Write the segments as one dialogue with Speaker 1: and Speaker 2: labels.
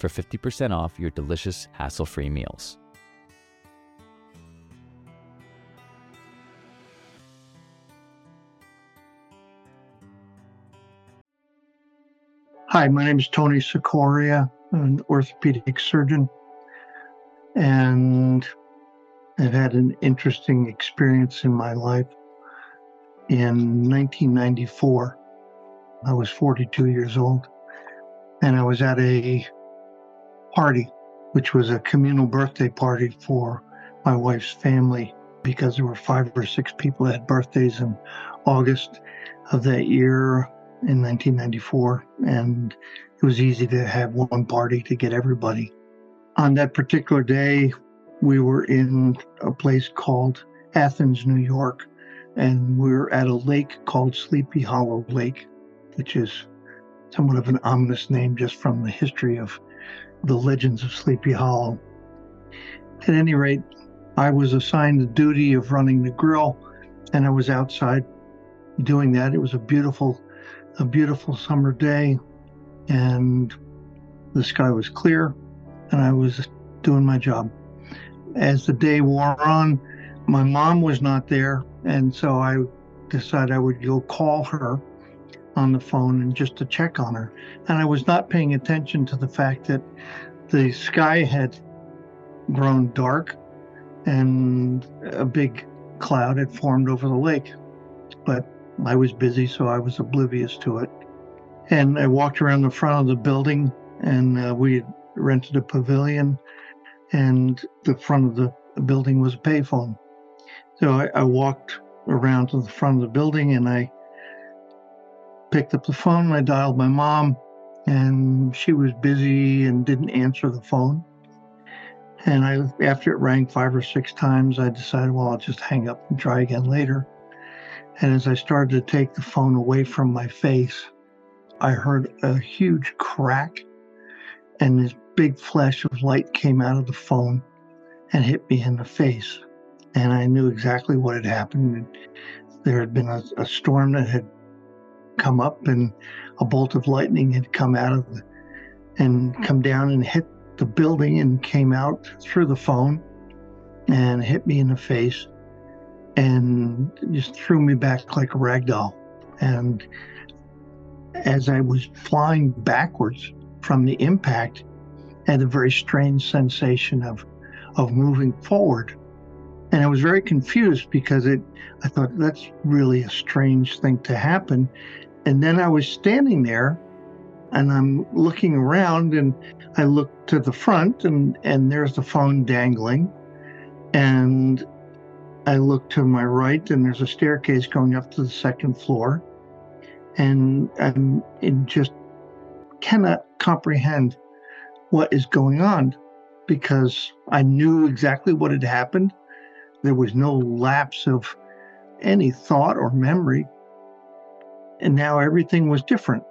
Speaker 1: for 50% off your delicious hassle-free meals.
Speaker 2: Hi, my name is Tony Cicoria. I'm an orthopedic surgeon, and I've had an interesting experience in my life. In 1994, I was 42 years old, and I was at a party, which was a communal birthday party for my wife's family, because there were five or six people that had birthdays in August of that year in 1994, and it was easy to have one party to get everybody. On that particular day, we were in a place called Athens, New York, and we were at a lake called Sleepy Hollow Lake, which is somewhat of an ominous name just from the history of the legends of Sleepy Hollow. At any rate, I was assigned the duty of running the grill, and I was outside doing that. It was a beautiful a beautiful summer day and the sky was clear and I was doing my job. As the day wore on, my mom was not there, and so I decided I would go call her on the phone and just to check on her. And I was not paying attention to the fact that the sky had grown dark and a big cloud had formed over the lake. But I was busy, so I was oblivious to it. And I walked around the front of the building, and uh, we rented a pavilion, and the front of the building was a payphone. So I, I walked around to the front of the building, and I picked up the phone. And I dialed my mom, and she was busy and didn't answer the phone. And I, after it rang five or six times, I decided, well, I'll just hang up and try again later. And as I started to take the phone away from my face, I heard a huge crack, and this big flash of light came out of the phone and hit me in the face. And I knew exactly what had happened. There had been a, a storm that had come up, and a bolt of lightning had come out of the, and come down and hit the building and came out through the phone and hit me in the face and just threw me back like a rag doll. And as I was flying backwards from the impact, I had a very strange sensation of of moving forward. And I was very confused because it I thought that's really a strange thing to happen. And then I was standing there and I'm looking around and I look to the front and and there's the phone dangling. And I look to my right, and there's a staircase going up to the second floor. And I'm just cannot comprehend what is going on because I knew exactly what had happened. There was no lapse of any thought or memory. And now everything was different.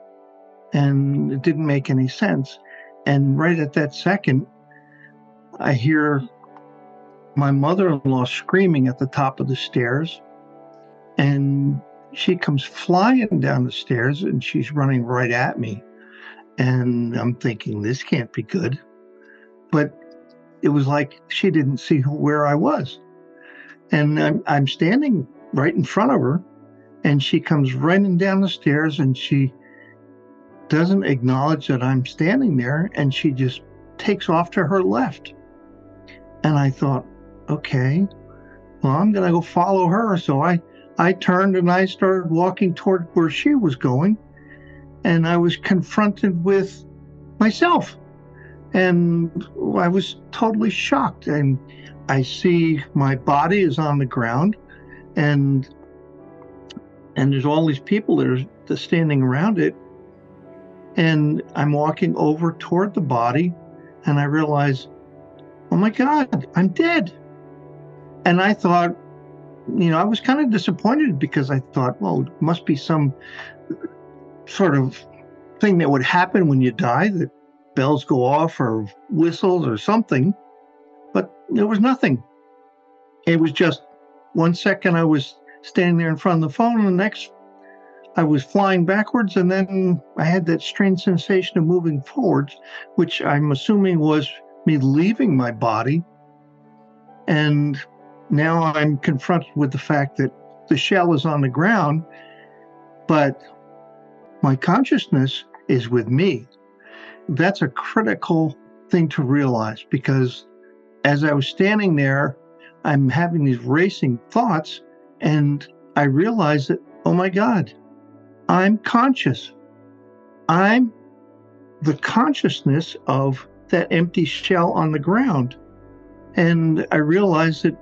Speaker 2: And it didn't make any sense. And right at that second, I hear my mother in law screaming at the top of the stairs. And she comes flying down the stairs and she's running right at me. And I'm thinking, this can't be good. But it was like she didn't see where I was. And I'm, I'm standing right in front of her, and she comes running down the stairs and she doesn't acknowledge that I'm standing there and she just takes off to her left. And I thought, okay, well, I'm going to go follow her. So I, I turned and I started walking toward where she was going. And I was confronted with myself. And I was totally shocked. And I see my body is on the ground and and there's all these people that are standing around it. And I'm walking over toward the body and I realize, oh my God, I'm dead. And I thought, you know, I was kind of disappointed because I thought, well, it must be some sort of thing that would happen when you die that bells go off or whistles or something. But there was nothing. It was just one second I was standing there in front of the phone, and the next I was flying backwards, and then I had that strange sensation of moving forwards, which I'm assuming was me leaving my body. And now I'm confronted with the fact that the shell is on the ground, but my consciousness is with me. That's a critical thing to realize because as I was standing there, I'm having these racing thoughts, and I realized that, oh my God, I'm conscious. I'm the consciousness of that empty shell on the ground. And I realized that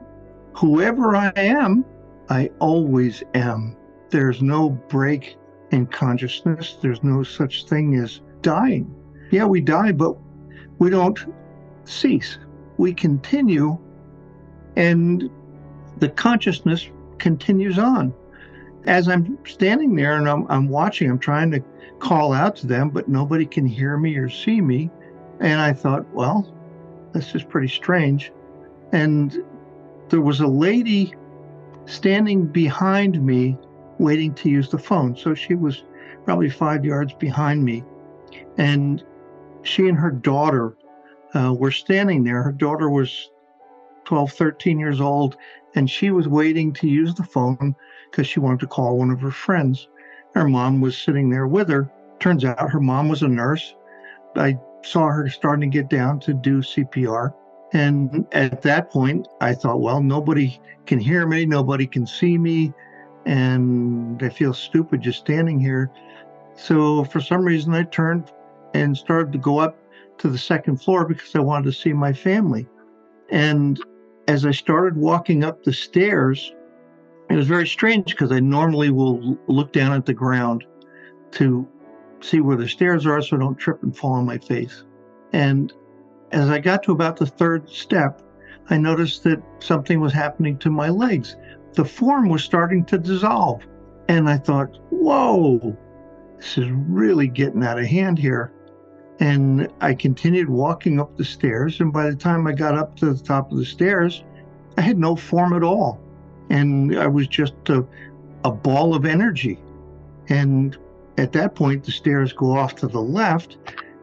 Speaker 2: whoever I am, I always am. There's no break in consciousness, there's no such thing as dying. Yeah, we die, but we don't cease. We continue, and the consciousness continues on. As I'm standing there and I'm, I'm watching, I'm trying to call out to them, but nobody can hear me or see me. And I thought, well, this is pretty strange. And there was a lady standing behind me waiting to use the phone. So she was probably five yards behind me. And she and her daughter uh, were standing there. Her daughter was 12, 13 years old, and she was waiting to use the phone because she wanted to call one of her friends. Her mom was sitting there with her. Turns out her mom was a nurse. I saw her starting to get down to do CPR. And at that point, I thought, well, nobody can hear me, nobody can see me, and I feel stupid just standing here. So for some reason, I turned and started to go up to the second floor because I wanted to see my family. And as I started walking up the stairs, it was very strange because I normally will look down at the ground to see where the stairs are so I don't trip and fall on my face. And as I got to about the third step, I noticed that something was happening to my legs. The form was starting to dissolve. And I thought, whoa, this is really getting out of hand here. And I continued walking up the stairs. And by the time I got up to the top of the stairs, I had no form at all. And I was just a, a ball of energy. And at that point, the stairs go off to the left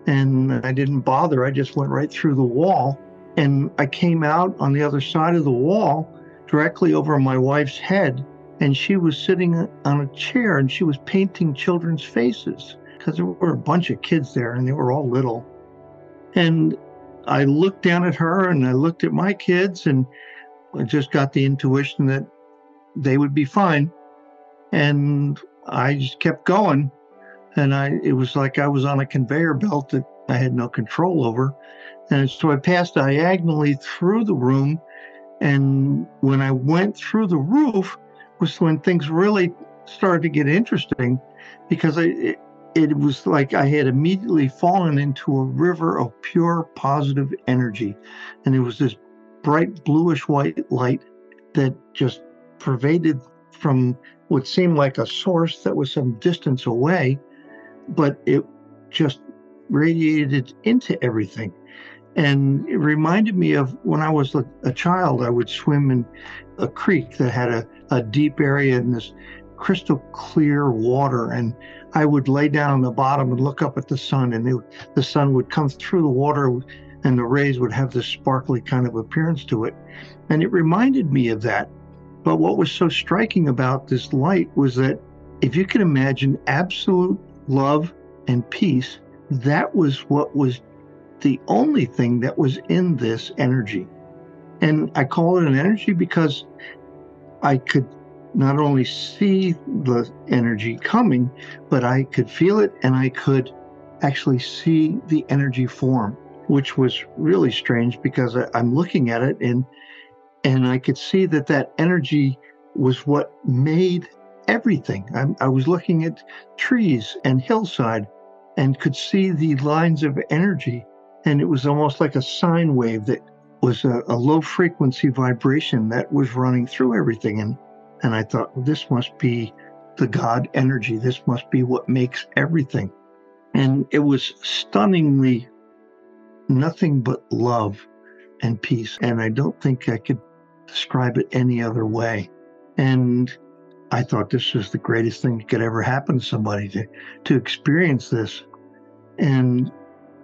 Speaker 2: and I didn't bother. I just went right through the wall and I came out on the other side of the wall directly over my wife's head and she was sitting on a chair and she was painting children's faces because there were a bunch of kids there and they were all little. And I looked down at her and I looked at my kids and I just got the intuition that they would be fine. And I just kept going and I it was like I was on a conveyor belt that I had no control over. And so I passed diagonally through the room. And when I went through the roof was when things really started to get interesting because I, it, was like I had immediately fallen into a river of pure positive energy. And it was this bright bluish white light that just pervaded from what seemed like a source that was some distance away but it just radiated into everything. And it reminded me of when I was a, a child, I would swim in a creek that had a, a deep area in this crystal clear water. And I would lay down on the bottom and look up at the sun, and it, the sun would come through the water and the rays would have this sparkly kind of appearance to it. And it reminded me of that. But what was so striking about this light was that if you can imagine absolute love, and peace, that was what was the only thing that was in this energy. And I call it an energy because I could not only see the energy coming, but I could feel it and I could actually see the energy form, which was really strange because I, am looking at it and and I could see that that energy was what made everything. I, I was looking at trees and hillside and could see the lines of energy, and it was almost like a sine wave that was a, a low frequency vibration that was running through everything and and I thought, well, this must be the God energy. This must be what makes everything. And it was stunningly nothing but love and peace. And I don't think I could describe it any other way. And I thought this was the greatest thing that could ever happen to somebody to, to experience this. And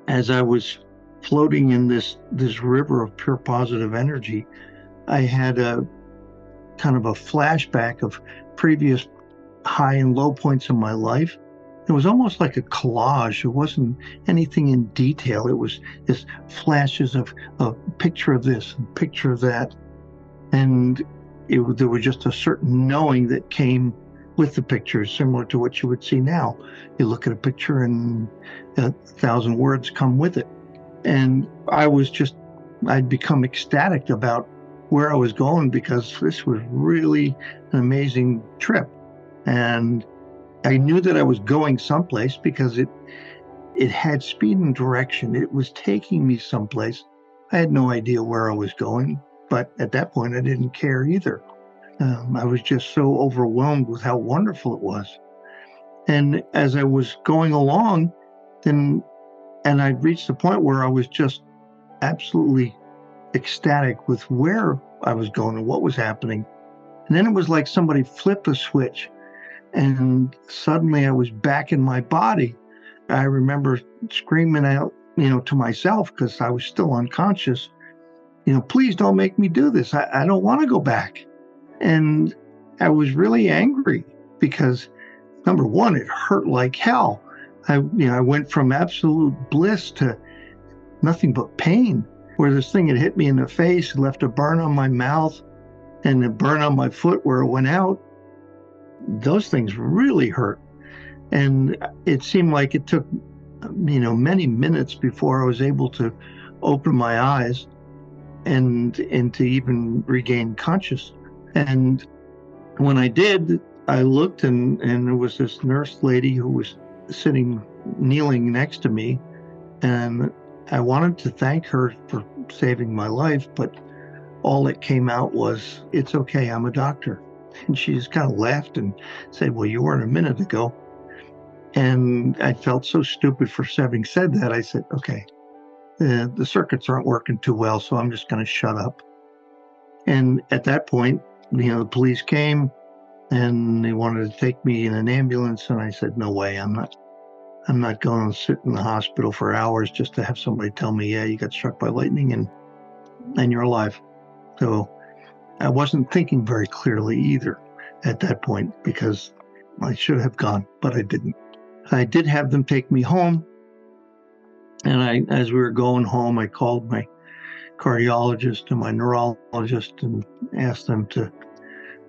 Speaker 2: as I was floating in this this river of pure positive energy, I had a kind of a flashback of previous high and low points in my life. It was almost like a collage. It wasn't anything in detail. It was just flashes of a picture of this and picture of that. And it, there was just a certain knowing that came with the picture, similar to what you would see now. You look at a picture and a thousand words come with it. And I was just, I'd become ecstatic about where I was going because this was really an amazing trip. And I knew that I was going someplace because it it had speed and direction. It was taking me someplace. I had no idea where I was going, but at that point I didn't care either. Um, I was just so overwhelmed with how wonderful it was. And as I was going along, then and I reached the point where I was just absolutely ecstatic with where I was going and what was happening. And then it was like somebody flipped a switch and suddenly I was back in my body. I remember screaming out, you know, to myself because I was still unconscious, you know, please don't make me do this. I, I don't want to go back. And I was really angry because number one, it hurt like hell. I, you know, I went from absolute bliss to nothing but pain where this thing had hit me in the face, left a burn on my mouth, and a burn on my foot where it went out. Those things really hurt. And it seemed like it took, you know, many minutes before I was able to open my eyes and and to even regain conscious. And when I did, I looked and and there was this nurse lady who was sitting kneeling next to me and I wanted to thank her for saving my life, but all that came out was, It's okay, I'm a doctor. And she just kind of laughed and said, Well, you weren't a minute ago. And I felt so stupid for having said that. I said, Okay, the, the circuits aren't working too well, so I'm just going to shut up. And at that point, you know, the police came and they wanted to take me in an ambulance. And I said, No way, I'm not I'm not going to sit in the hospital for hours just to have somebody tell me, yeah, you got struck by lightning and and you're alive. So I wasn't thinking very clearly either at that point because I should have gone, but I didn't. I did have them take me home. And I, as we were going home, I called my cardiologist and my neurologist and asked them to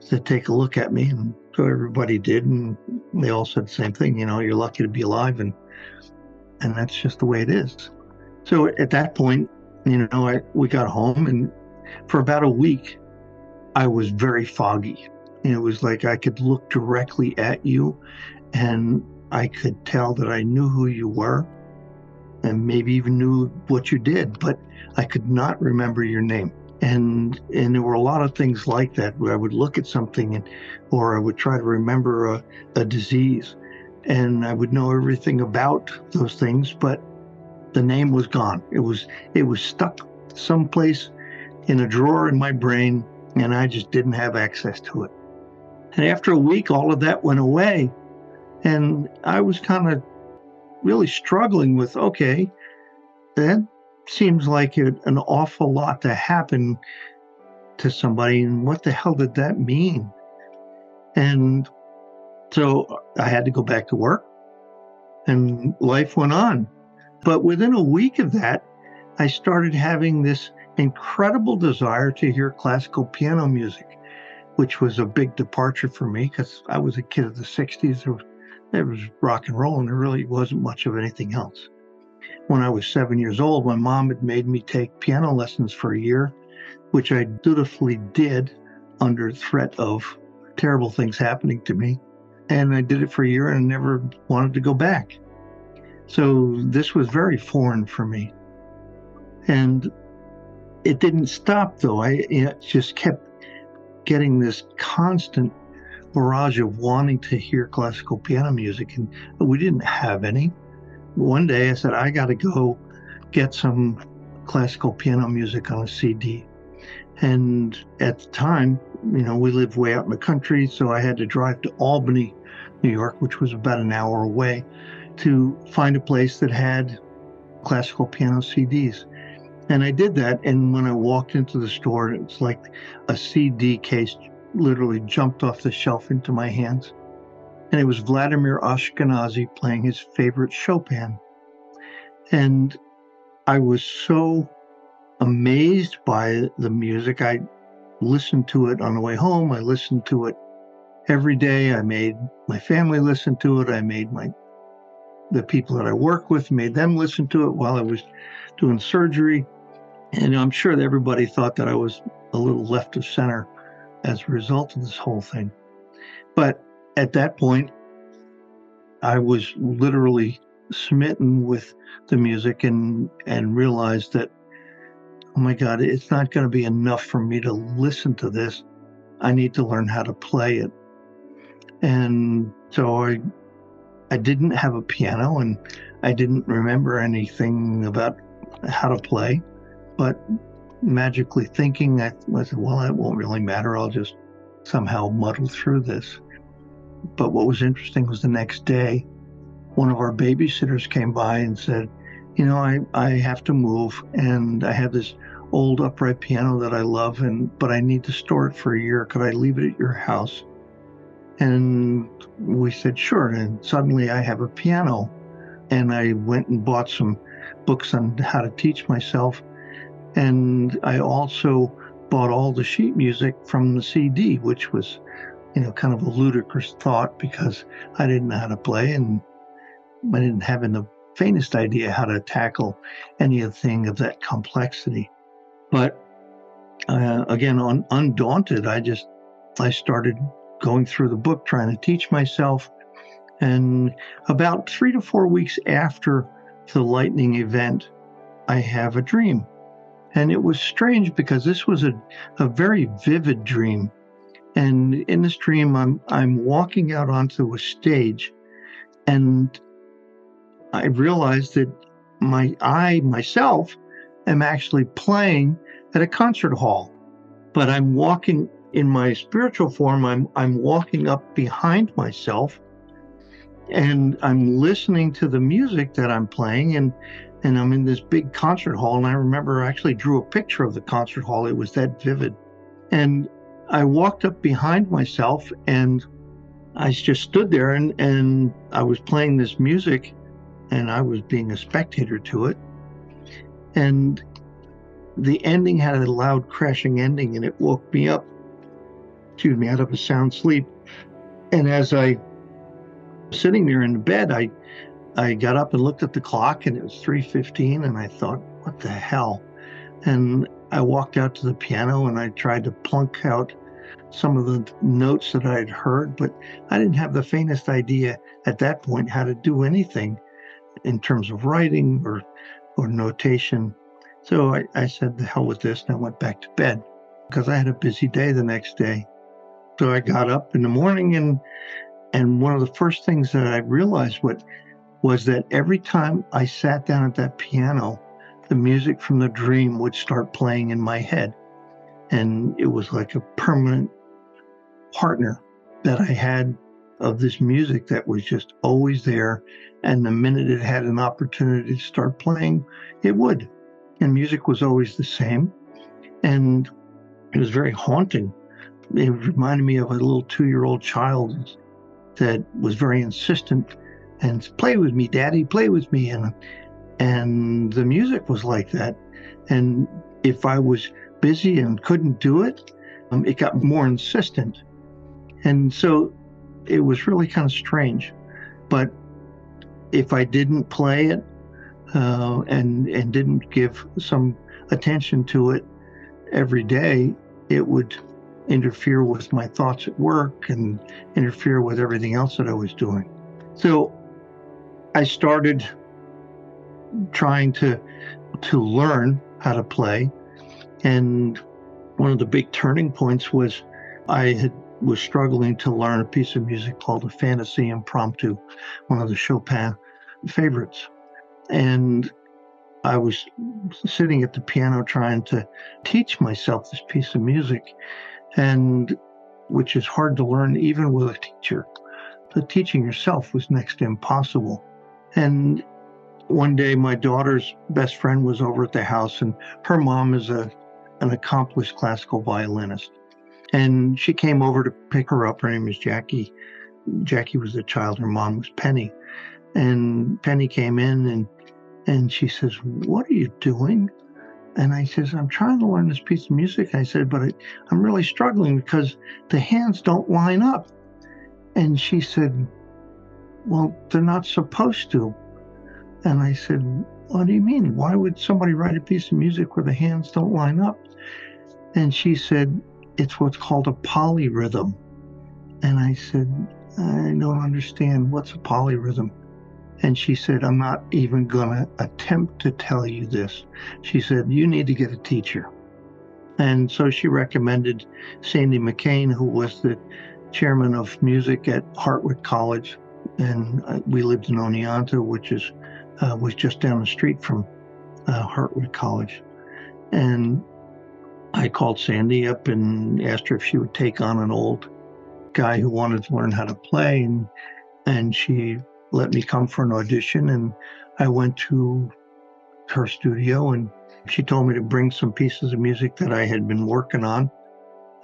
Speaker 2: to take a look at me. And so everybody did, and they all said the same thing. You know, you're lucky to be alive, and and that's just the way it is. So at that point, you know, I we got home, and for about a week, I was very foggy. And it was like I could look directly at you, and I could tell that I knew who you were, and maybe even knew what you did, but I could not remember your name and and there were a lot of things like that where I would look at something and or I would try to remember a, a disease. And I would know everything about those things but the name was gone. It was it was stuck someplace in a drawer in my brain and I just didn't have access to it. And after a week all of that went away and I was kind of really struggling with okay that seems like it, an awful lot to happen to somebody. And what the hell did that mean? And so I had to go back to work and life went on. But within a week of that, I started having this incredible desire to hear classical piano music, which was a big departure for me because I was a kid of the 60s. There was, was rock and roll, and there really wasn't much of anything else. When I was seven years old, my mom had made me take piano lessons for a year, which I dutifully did under threat of terrible things happening to me. And I did it for a year and never wanted to go back. So this was very foreign for me. And it didn't stop though. I just kept getting this constant barrage of wanting to hear classical piano music, and we didn't have any. One day I said, I got to go get some classical piano music on a CD. And at the time, you know, we lived way out in the country, so I had to drive to Albany, New York, which was about an hour away, to find a place that had classical piano CDs. And I did that. And when I walked into the store, it's like a CD case literally jumped off the shelf into my hands. And it was Vladimir Ashkenazy playing his favorite Chopin. And I was so amazed by the music. I listened to it on the way home. I listened to it every day. I made my family listen to it. I made my the people that I work with made them listen to it while I was doing surgery. And I'm sure that everybody thought that I was a little left of center as a result of this whole thing. But at that point, I was literally smitten with the music and and realized that oh my god it's not going to be enough for me to listen to this i need to learn how to play it and so i i didn't have a piano and i didn't remember anything about how to play but magically thinking, I, I said, well, it won't really matter. I'll just somehow muddle through this. But what was interesting was the next day, one of our babysitters came by and said, you know, I, I have to move and I have this old upright piano that I love and but I need to store it for a year. Could I leave it at your house? And we said, sure. And suddenly I have a piano. And I went and bought some books on how to teach myself. And I also bought all the sheet music from the CD, which was, you know, kind of a ludicrous thought because I didn't know how to play and I didn't have in the faintest idea how to tackle anything of that complexity. But uh, again, un- undaunted, I just I started going through the book, trying to teach myself. And about three to four weeks after the lightning event, I have a dream and it was strange because this was a, a very vivid dream. And in this dream, I'm, I'm walking out onto a stage and I realize that my I myself am actually playing at a concert hall, but I'm walking in my spiritual form. I'm I'm walking up behind myself, and I'm listening to the music that I'm playing, and and I'm in this big concert hall. And I remember I actually drew a picture of the concert hall. It was that vivid. And I walked up behind myself and I just stood there and, and I was playing this music and I was being a spectator to it. And the ending had a loud crashing ending and it woke me up, excuse me, out of a sound sleep. And as I was sitting there in bed, I I got up and looked at the clock and it was 3:15 and I thought, what the hell? And I walked out to the piano and I tried to plunk out some of the notes that I'd heard, but I didn't have the faintest idea at that point how to do anything in terms of writing or or notation. So I, I said, the hell with this, and I went back to bed because I had a busy day the next day. So I got up in the morning and and one of the first things that I realized what was that every time I sat down at that piano, the music from the dream would start playing in my head. And it was like a permanent partner that I had of this music that was just always there. And the minute it had an opportunity to start playing, it would. And music was always the same. And it was very haunting. It reminded me of a little two year old child that was very insistent and play with me, daddy, play with me. And, and the music was like that. And if I was busy and couldn't do it, um, it got more insistent. And so it was really kind of strange. But if I didn't play it uh, and and didn't give some attention to it every day, it would interfere with my thoughts at work and interfere with everything else that I was doing. So I started trying to to learn how to play and one of the big turning points was I had was struggling to learn a piece of music called a fantasy impromptu, one of the Chopin favorites. And I was sitting at the piano trying to teach myself this piece of music, and which is hard to learn even with a teacher. But teaching yourself was next to impossible. And one day, my daughter's best friend was over at the house, and her mom is a an accomplished classical violinist. And she came over to pick her up. Her name is Jackie. Jackie was a child. Her mom was Penny. And Penny came in and and she says, What are you doing? And I says, I'm trying to learn this piece of music. I said, but I, I'm really struggling because the hands don't line up. And she said, Well, they're not supposed to. And I said, What do you mean? Why would somebody write a piece of music where the hands don't line up? And she said, It's what's called a polyrhythm. And I said, I don't understand. What's a polyrhythm? And she said, I'm not even going to attempt to tell you this. She said, You need to get a teacher. And so she recommended Sandy McCain, who was the chairman of music at Hartwick College. And uh, we lived in Oneonta, which is uh, was just down the street from uh, Hartwick College. And I called Sandy up and asked her if she would take on an old guy who wanted to learn how to play, and and she let me come for an audition. And I went to her studio, and she told me to bring some pieces of music that I had been working on,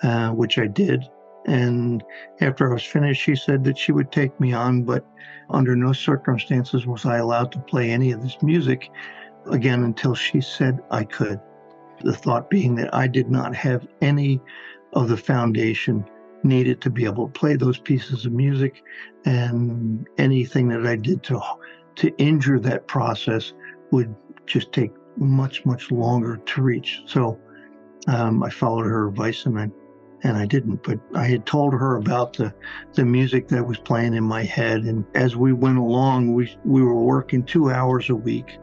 Speaker 2: uh, which I did. And after I was finished, she said that she would take me on, but under no circumstances was I allowed to play any of this music again until she said I could. The thought being that I did not have any of the foundation needed to be able to play those pieces of music, and anything that I did to to injure that process would just take much much longer to reach. So um, I followed her advice and I and I didn't. But I had told her about the the music that was playing in my head, and as we went along, we we were working two hours a week,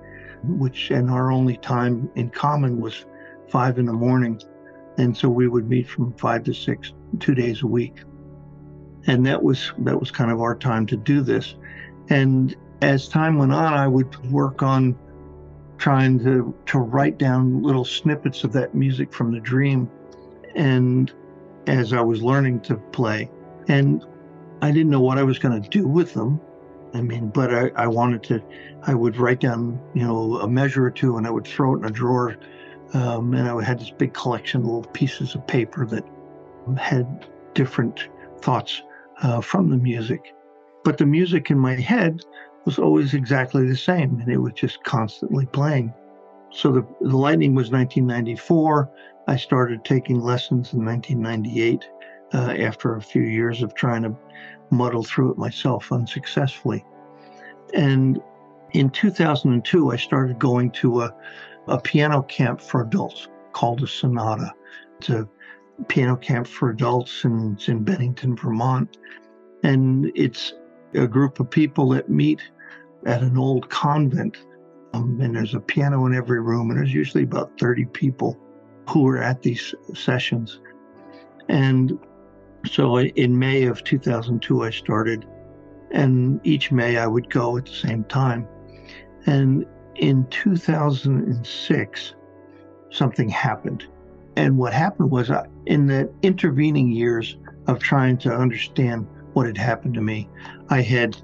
Speaker 2: which and our only time in common was five in the morning. And so we would meet from five to six, two days a week. And that was that was kind of our time to do this. And as time went on, I would work on trying to to write down little snippets of that music from the dream. And as I was learning to play. And I didn't know what I was going to do with them. I mean, but I, I wanted to, I would write down, you know, a measure or two and I would throw it in a drawer um, and I had this big collection of little pieces of paper that had different thoughts uh, from the music. But the music in my head was always exactly the same, and it was just constantly playing. So the, the Lightning was 1994. I started taking lessons in 1998 uh, after a few years of trying to muddle through it myself unsuccessfully. And in 2002, I started going to a a piano camp for adults called a Sonata. It's a piano camp for adults and it's in Bennington, Vermont. And it's a group of people that meet at an old convent. Um, and there's a piano in every room, and there's usually about 30 people who are at these sessions. And so in May of 2002, I started, and each May I would go at the same time. And in 2006, something happened. And what happened was, uh, in the intervening years of trying to understand what had happened to me, I had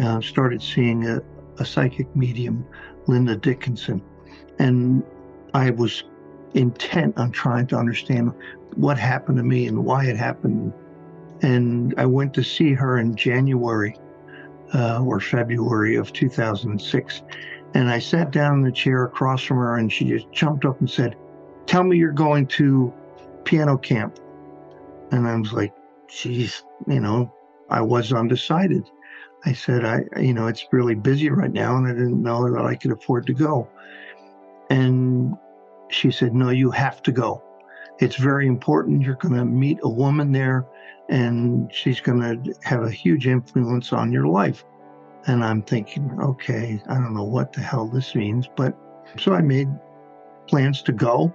Speaker 2: uh, started seeing a, a psychic medium, Linda Dickinson. And I was intent on trying to understand what happened to me and why it happened. And I went to see her in January uh, or February of 2006. And I sat down in the chair across from her, and she just jumped up and said, tell me you're going to piano camp. And I was like, geez, you know, I was undecided. I said, I, you know, it's really busy right now, and I didn't know that I could afford to go. And she said, No, you have to go. It's very important. You're going to meet a woman there, and she's going to have a huge influence on your life. And I'm thinking, okay, I don't know what the hell this means. But so I made plans to go.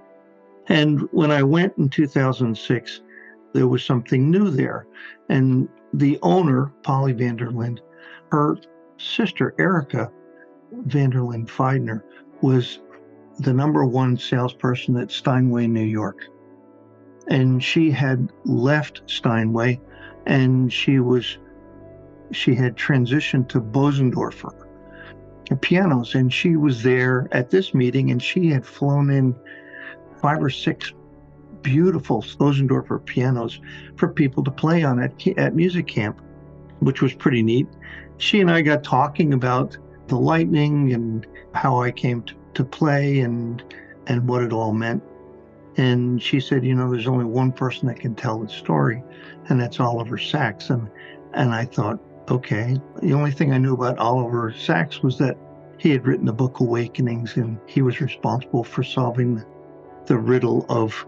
Speaker 2: And when I went in 2006, there was something new there. And the owner, Polly Vanderlind, her sister, Erica Vanderlind Feidner, was the number one salesperson at Steinway, New York. And she had left Steinway and she was she had transitioned to Bosendorfer pianos and she was there at this meeting and she had flown in five or six beautiful Bosendorfer pianos for people to play on at, at music camp, which was pretty neat. She and I got talking about the lightning and how I came to, to play and and what it all meant. And she said, you know, there's only one person that can tell the story, and that's Oliver Sacks. And and I thought, okay. The only thing I knew about Oliver Sacks was that he had written the book Awakenings, and he was responsible for solving the riddle of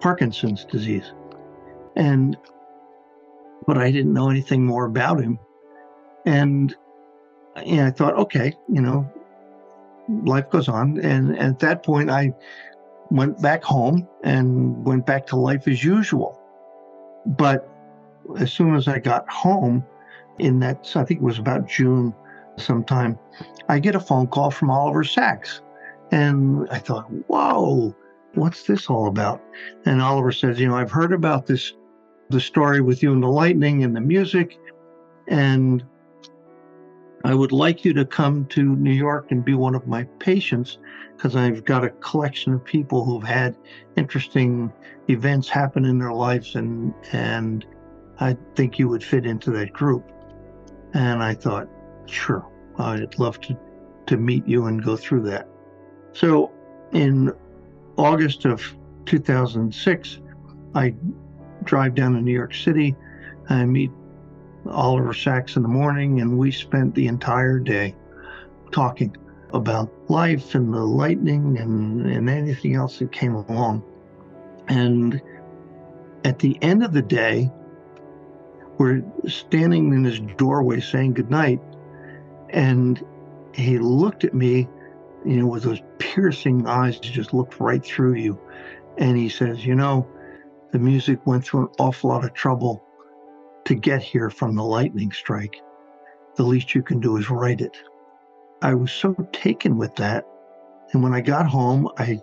Speaker 2: Parkinson's disease. And but I didn't know anything more about him. And and I thought, okay, you know, life goes on. And at that point, I went back home and went back to life as usual. But as soon as I got home, in that, I think it was about June sometime, I get a phone call from Oliver Sacks. And I thought, whoa, what's this all about? And Oliver says, you know, I've heard about this, the story with you and the lightning and the music. And I would like you to come to New York and be one of my patients because I've got a collection of people who've had interesting events happen in their lives and and I think you would fit into that group. And I thought, sure, I'd love to to meet you and go through that. So in August of 2006, I drive down to New York City. I meet Oliver Sacks in the morning, and we spent the entire day talking about life and the lightning and, and anything else that came along. And at the end of the day, we're standing in his doorway saying goodnight, and he looked at me, you know, with those piercing eyes that just looked right through you. And he says, You know, the music went through an awful lot of trouble to get here from the lightning strike. The least you can do is write it. I was so taken with that. And when I got home, I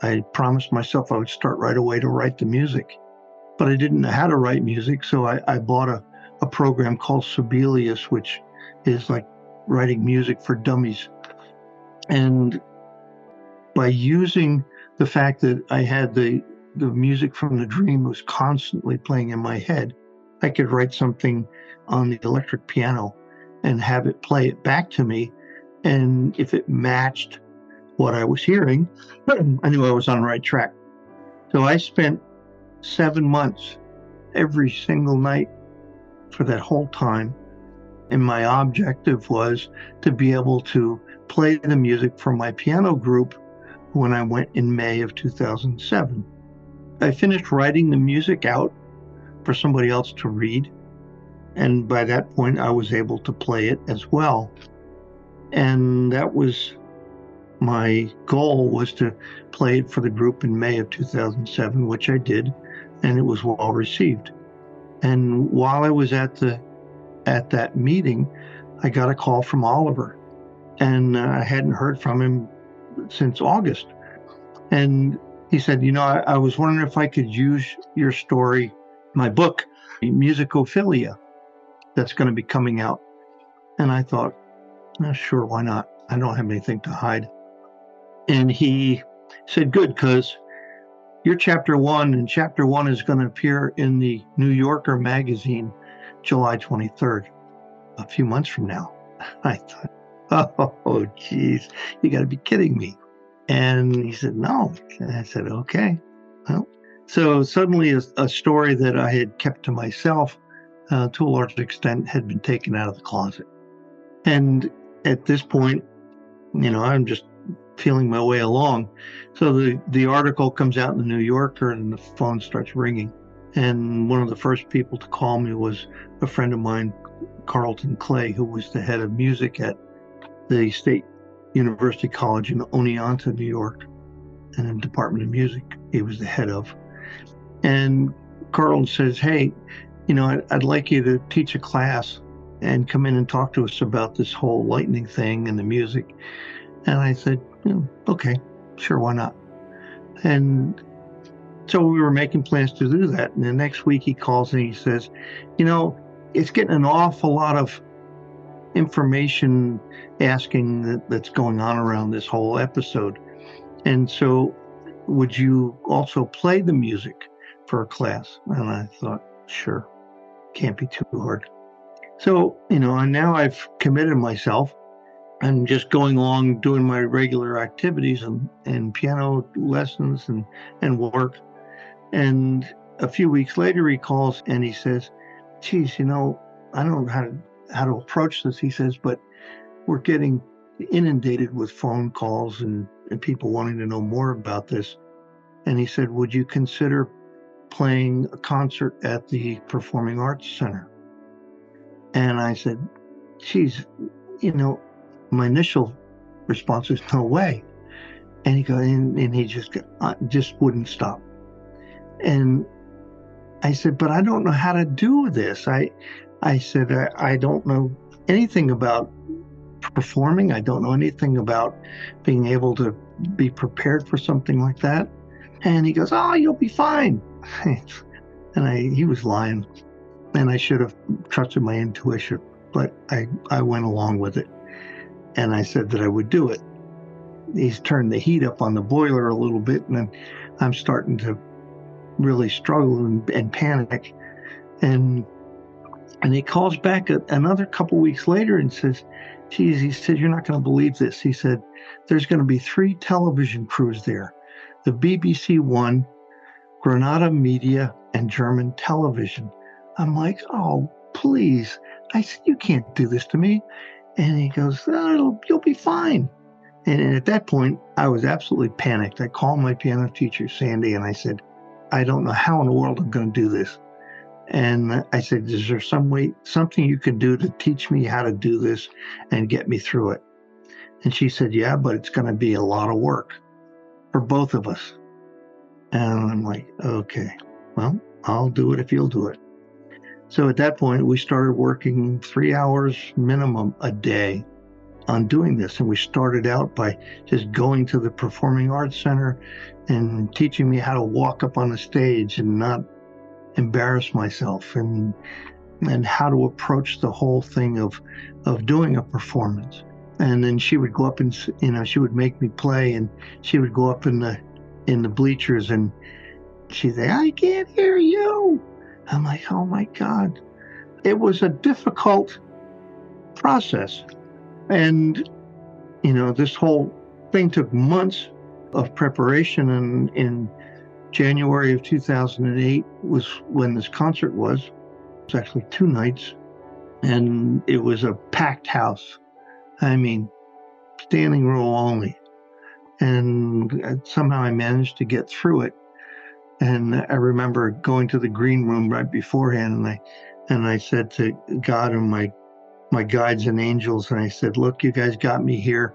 Speaker 2: I promised myself I would start right away to write the music. But I didn't know how to write music, so I, I bought a, a program called Sibelius, which is like writing music for dummies. And by using the fact that I had the the music from the dream was constantly playing in my head, I could write something on the electric piano and have it play it back to me. And if it matched what I was hearing, I knew I was on the right track. So I spent seven months every single night for that whole time. And my objective was to be able to play the music for my piano group when I went in May of 2007. I finished writing the music out for somebody else to read. And by that point, I was able to play it as well. And that was my goal was to play it for the group in May of 2007, which I did, and it was well received. And while I was at the at that meeting, I got a call from Oliver, and uh, I hadn't heard from him since August. And he said, "You know, I, I was wondering if I could use your story my book, Musicophilia, that's going to be coming out. And I thought, oh, sure, why not? I don't have anything to hide. And he said, good, because your chapter one, and chapter one is going to appear in the New Yorker magazine July 23rd, a few months from now. I thought, oh, geez, you got to be kidding me. And he said, No. And I said, Okay. Well, so suddenly a, a story that I had kept to myself uh, to a large extent had been taken out of the closet. And at this point, you know, I'm just feeling my way along. So the, the article comes out in the New Yorker and the phone starts ringing. And one of the first people to call me was a friend of mine, Carlton Clay, who was the head of music at the State University College in Oneonta, New York, and the Department of Music. He was the head of. And Carlton says, Hey, you know, I'd, I'd like you to teach a class and come in and talk to us about this whole lightning thing and the music. And I said, okay, sure, why not? And so we were making plans to do that. And the next week he calls and he says, you know, it's getting an awful lot of information asking that, that's going on around this whole episode. And so would you also play the music for a class? And I thought, sure, can't be too hard. So, you know, and now I've committed myself. I'm just going along doing my regular activities and, and piano lessons and, and work. And a few weeks later, he calls and he says, geez, you know, I don't know how to, how to approach this. He says, but we're getting inundated with phone calls and, and people wanting to know more about this. And he said, would you consider playing a concert at the Performing Arts Center? And I said, geez, you know, my initial response was no way. And he goes, and, and he just uh, just wouldn't stop. And I said, but I don't know how to do this. I, I said, I, I don't know anything about performing. I don't know anything about being able to be prepared for something like that. And he goes, oh, you'll be fine. and I, he was lying and I should have trusted my intuition, but I, I went along with it. And I said that I would do it. He's turned the heat up on the boiler a little bit, and I'm starting to really struggle and, and panic. And and he calls back a, another couple weeks later and says, geez, he said, you're not going to believe this. He said, there's going to be three television crews there. The BBC One, Granada Media, and German Television. I'm like, oh, please. I said, you can't do this to me. And he goes, oh, you'll be fine. And at that point, I was absolutely panicked. I called my piano teacher, Sandy, and I said, I don't know how in the world I'm going to do this. And I said, Is there some way, something you can do to teach me how to do this and get me through it? And she said, Yeah, but it's going to be a lot of work for both of us. And I'm like, Okay, well, I'll do it if you'll do it. So at that point, we started working three hours minimum a day on doing this. And we started out by just going to the Performing Arts Center and teaching me how to walk up on the stage and not embarrass myself and and how to approach the whole thing of of doing a performance. And then she would go up and you know she would make me play and she would go up in the in the bleachers and she'd say, I can't hear you. I'm like, oh my God. It was a difficult process. And, you know, this whole thing took months of preparation. And in January of 2008 was when this concert was. It was actually two nights. And it was a packed house. I mean, standing room only. And uh, somehow I managed to get through it and I remember going to the green room right beforehand, and I and I said to God and my my guides and angels, and I said, "Look, you guys got me here,"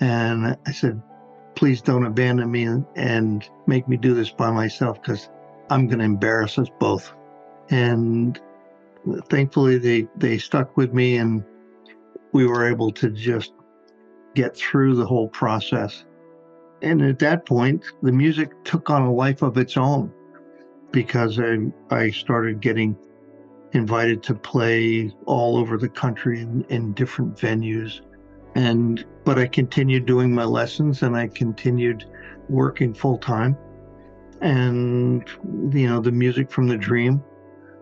Speaker 2: and I said, "Please don't abandon me and, and make me do this by myself, because I'm going to embarrass us both." And thankfully, they they stuck with me, and we were able to just get through the whole process. And at that point, the music took on a life of its own because I, I started getting invited to play all over the country in, in different venues. And but I continued doing my lessons and I continued working full time. And you know, the music from the dream,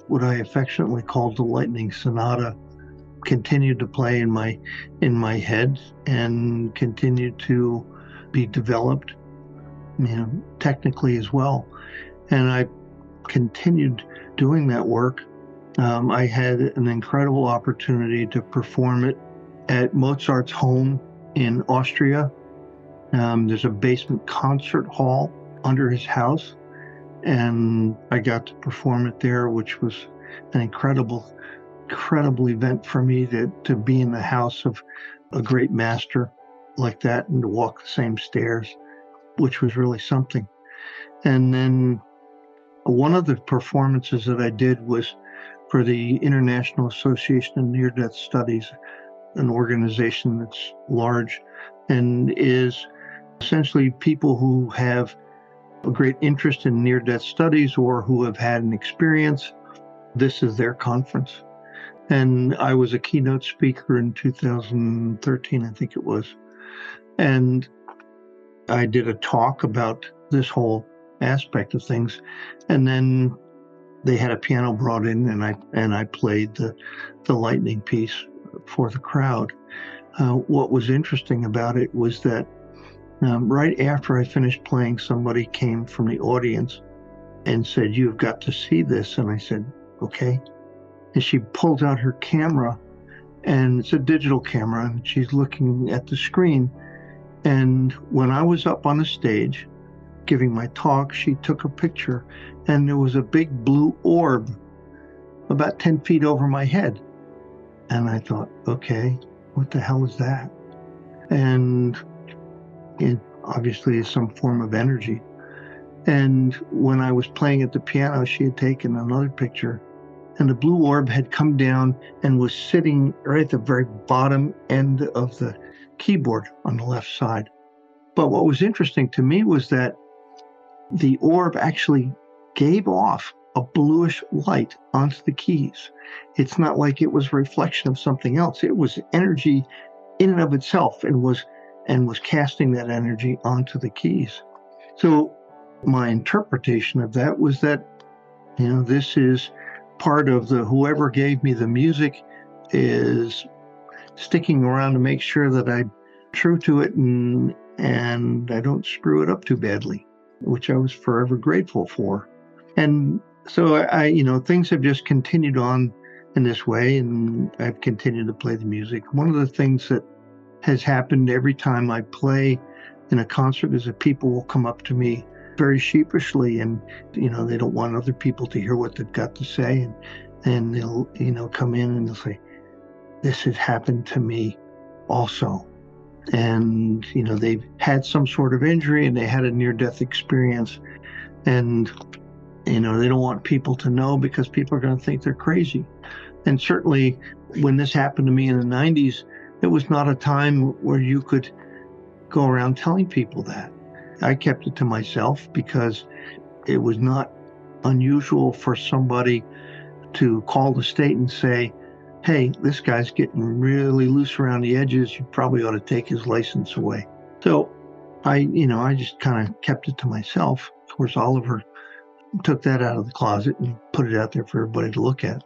Speaker 2: what I affectionately called the lightning sonata, continued to play in my in my head and continued to be developed, you know, technically as well. And I continued doing that work. Um, I had an incredible opportunity to perform it at Mozart's home in Austria. Um, there's a basement concert hall under his house, and I got to perform it there, which was an incredible, incredible event for me to, to be in the house of a great master like that and to walk the same stairs, which was really something. And then one of the performances that I did was for the International Association of Near Death Studies, an organization that's large and is essentially people who have a great interest in near death studies or who have had an experience. This is their conference. And I was a keynote speaker in 2013, I think it was. And I did a talk about this whole aspect of things. And then they had a piano brought in and I and I played the the lightning piece for the crowd. Uh, what was interesting about it was that um, right after I finished playing, somebody came from the audience and said, You've got to see this. And I said, Okay. And she pulled out her camera, and it's a digital camera, and she's looking at the screen. And when I was up on the stage giving my talk, she took a picture, and there was a big blue orb about 10 feet over my head. And I thought, okay, what the hell is that? And it obviously is some form of energy. And when I was playing at the piano, she had taken another picture, and the blue orb had come down and was sitting right at the very bottom end of the keyboard on the left side. But what was interesting to me was that the orb actually gave off a bluish light onto the keys. It's not like it was a reflection of something else. It was energy in and of itself and was and was casting that energy onto the keys. So my interpretation of that was that you know this is part of the whoever gave me the music is sticking around to make sure that I'm true to it and and I don't screw it up too badly, which I was forever grateful for. And so I, you know, things have just continued on in this way, and I've continued to play the music. One of the things that has happened every time I play in a concert is that people will come up to me very sheepishly, and you know, they don't want other people to hear what they've got to say, and and they'll, you know, come in and they'll say, "This has happened to me, also." And you know, they've had some sort of injury and they had a near-death experience, and you know, they don't want people to know because people are going to think they're crazy. And certainly when this happened to me in the 90s, it was not a time where you could go around telling people that. I kept it to myself because it was not unusual for somebody to call the state and say, hey, this guy's getting really loose around the edges. You probably ought to take his license away. So I, you know, I just kind of kept it to myself. Of course, Oliver took that out of the closet and put it out there for everybody to look at.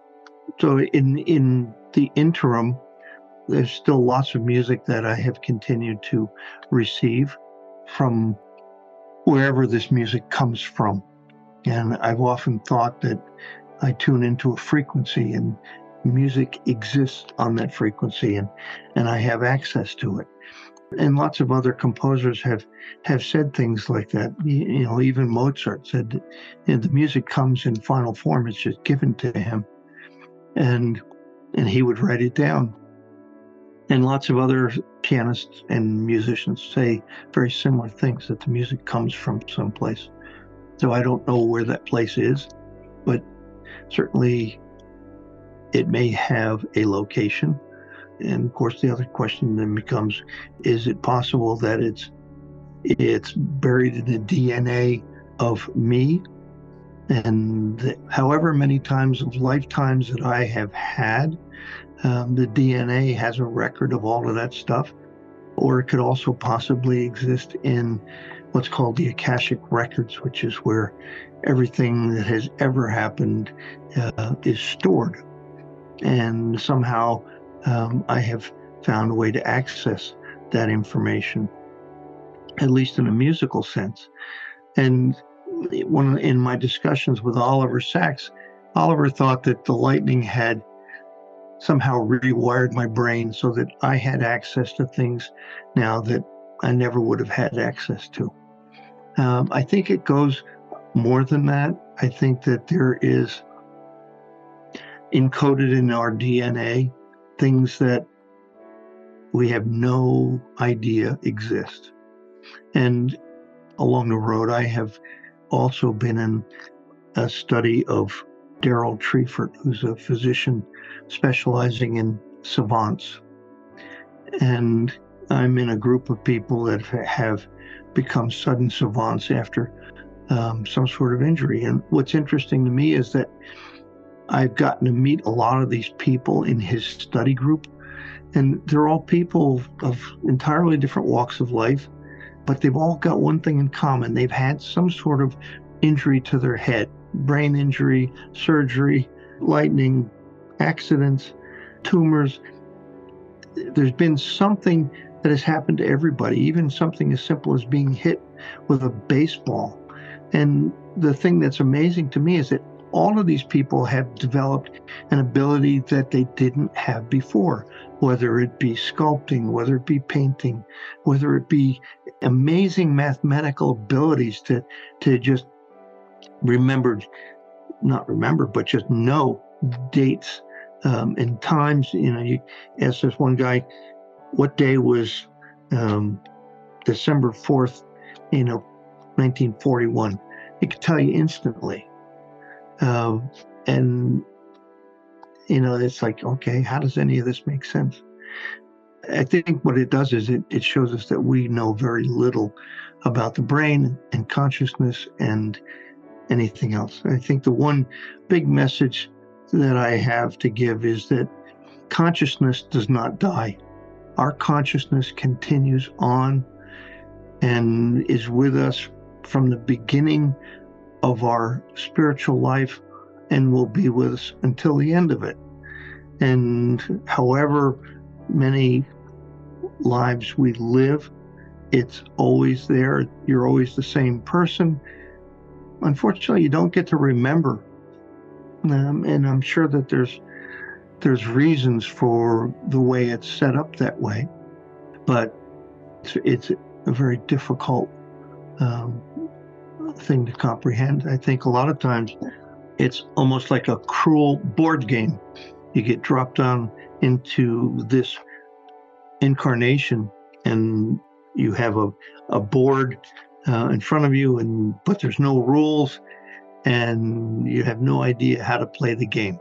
Speaker 2: So in in the interim, there's still lots of music that I have continued to receive from wherever this music comes from. And I've often thought that I tune into a frequency and music exists on that frequency and, and I have access to it and lots of other composers have have said things like that. You, know, even Mozart said you the music comes in final form; it's just given to him, and and he would write it down. And lots of other pianists and musicians say very similar things that the music comes from someplace. So I don't know where that place is, but certainly it may have a location and of course, the other question then becomes: Is it possible that it's it's buried in the DNA of me? And however many times of lifetimes that I have had, um, the DNA has a record of all of that stuff. Or it could also possibly exist in what's called the Akashic Records, which is where everything that has ever happened uh, is stored. And somehow um, I have found a way to access that information. at least in a musical sense. And one in my discussions with Oliver Sacks, Oliver thought that the lightning had somehow rewired my brain so that I had access to things now that I never would have had access to. Um, I think it goes more than that. I think that there is encoded in our DNA things that we have no idea exist. And along the road, I have also been in a study of Darold Treffert, who's a physician specializing in savants. And I'm in a group of people that have become sudden savants after um, some sort of injury. And what's interesting to me is that I've gotten to meet a lot of these people in his study group, and they're all people of entirely different walks of life, but they've all got one thing in common. They've had some sort of injury to their head brain injury, surgery, lightning, accidents, tumors. There's been something that has happened to everybody, even something as simple as being hit with a baseball. And the thing that's amazing to me is that all of these people have developed an ability that they didn't have before, whether it be sculpting, whether it be painting, whether it be amazing mathematical abilities to, to just remember, not remember, but just know dates um, and times. You know, you ask this one guy, what day was um, December 4th, you know, 1941? He could tell you instantly. Um, and, you know, it's like, okay, how does any of this make sense? I think what it does is it, it shows us that we know very little about the brain and consciousness and anything else. I think the one big message that I have to give is that consciousness does not die. Our consciousness continues on and is with us from the beginning of our spiritual life and will be with us until the end of it. And however many lives we live, it's always there. You're always the same person. Unfortunately, you don't get to remember. Um, and I'm sure that there's there's reasons for the way it's set up that way, but it's, it's a very difficult um, thing to comprehend. I think a lot of times it's almost like a cruel board game. You get dropped on into this incarnation and you have a, a board uh, in front of you and but there's no rules and you have no idea how to play the game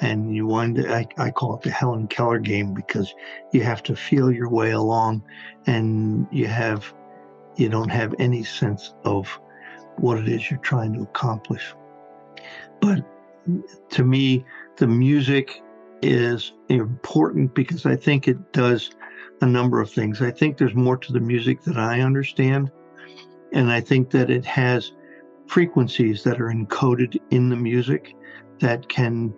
Speaker 2: and you wind I, I call it the helen keller game because you have to feel your way along and you have you don't have any sense of what it is you're trying to accomplish. But to me, the music is important because I think it does a number of things. I think there's more to the music that I understand. And I think that it has frequencies that are encoded in the music that can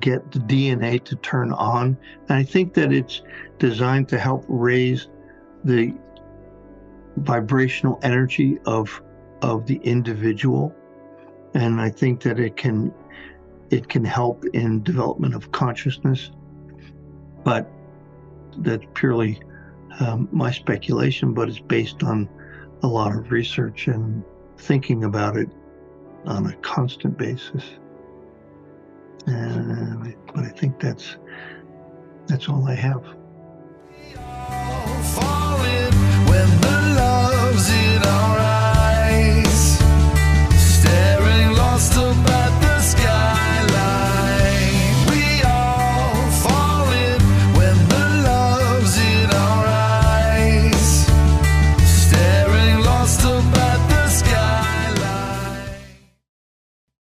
Speaker 2: get the DNA to turn on. And I think that it's designed to help raise the vibrational energy of of the individual and i think that it can it can help in development of consciousness but that's purely um, my speculation but it's based on a lot of research and thinking about it on a constant basis. And, but i think that's that's all i have